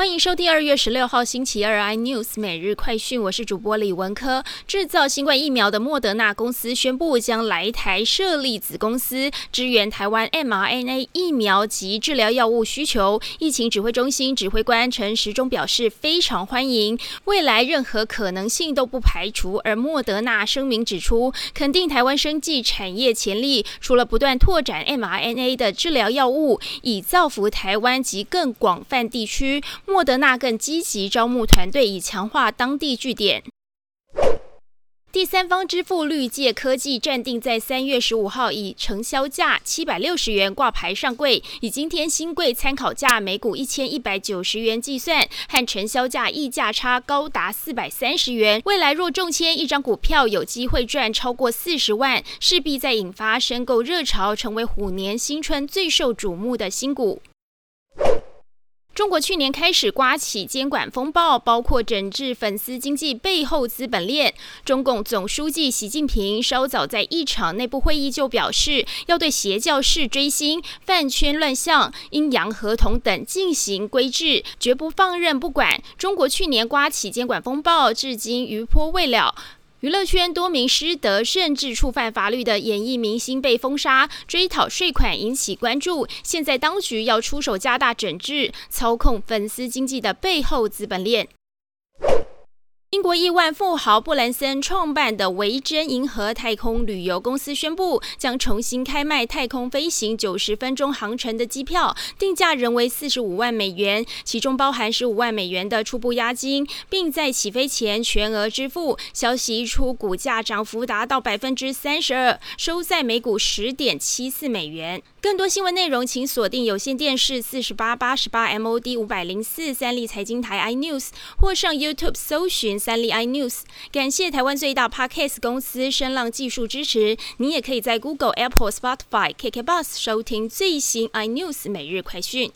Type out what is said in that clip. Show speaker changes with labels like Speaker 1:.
Speaker 1: 欢迎收听二月十六号星期二 iNews 每日快讯，我是主播李文科。制造新冠疫苗的莫德纳公司宣布将来台设立子公司，支援台湾 mRNA 疫苗及治疗药物需求。疫情指挥中心指挥官陈时中表示非常欢迎，未来任何可能性都不排除。而莫德纳声明指出，肯定台湾生技产业潜力，除了不断拓展 mRNA 的治疗药物，以造福台湾及更广泛地区。莫德纳更积极招募团队，以强化当地据点。第三方支付绿界科技暂定在三月十五号以成销价七百六十元挂牌上柜，以今天新贵参考价每股一千一百九十元计算，和成销价溢价差高达四百三十元。未来若中签一张股票，有机会赚超过四十万，势必在引发申购热潮，成为虎年新春最受瞩目的新股。中国去年开始刮起监管风暴，包括整治粉丝经济背后资本链。中共总书记习近平稍早在一场内部会议就表示，要对邪教式追星、饭圈乱象、阴阳合同等进行规制，绝不放任不管。中国去年刮起监管风暴，至今余波未了。娱乐圈多名失德甚至触犯法律的演艺明星被封杀，追讨税款引起关注。现在当局要出手加大整治，操控粉丝经济的背后资本链。英国亿万富豪布兰森创办的维珍银河太空旅游公司宣布，将重新开卖太空飞行九十分钟航程的机票，定价仍为四十五万美元，其中包含十五万美元的初步押金，并在起飞前全额支付。消息一出，股价涨幅达到百分之三十二，收在每股十点七四美元。更多新闻内容，请锁定有线电视四十八八十八 MOD 五百零四三立财经台 iNews，或上 YouTube 搜寻。三立 iNews，感谢台湾最大 Podcast 公司声浪技术支持。你也可以在 Google、Apple、Spotify、KKBus 收听最新 iNews 每日快讯。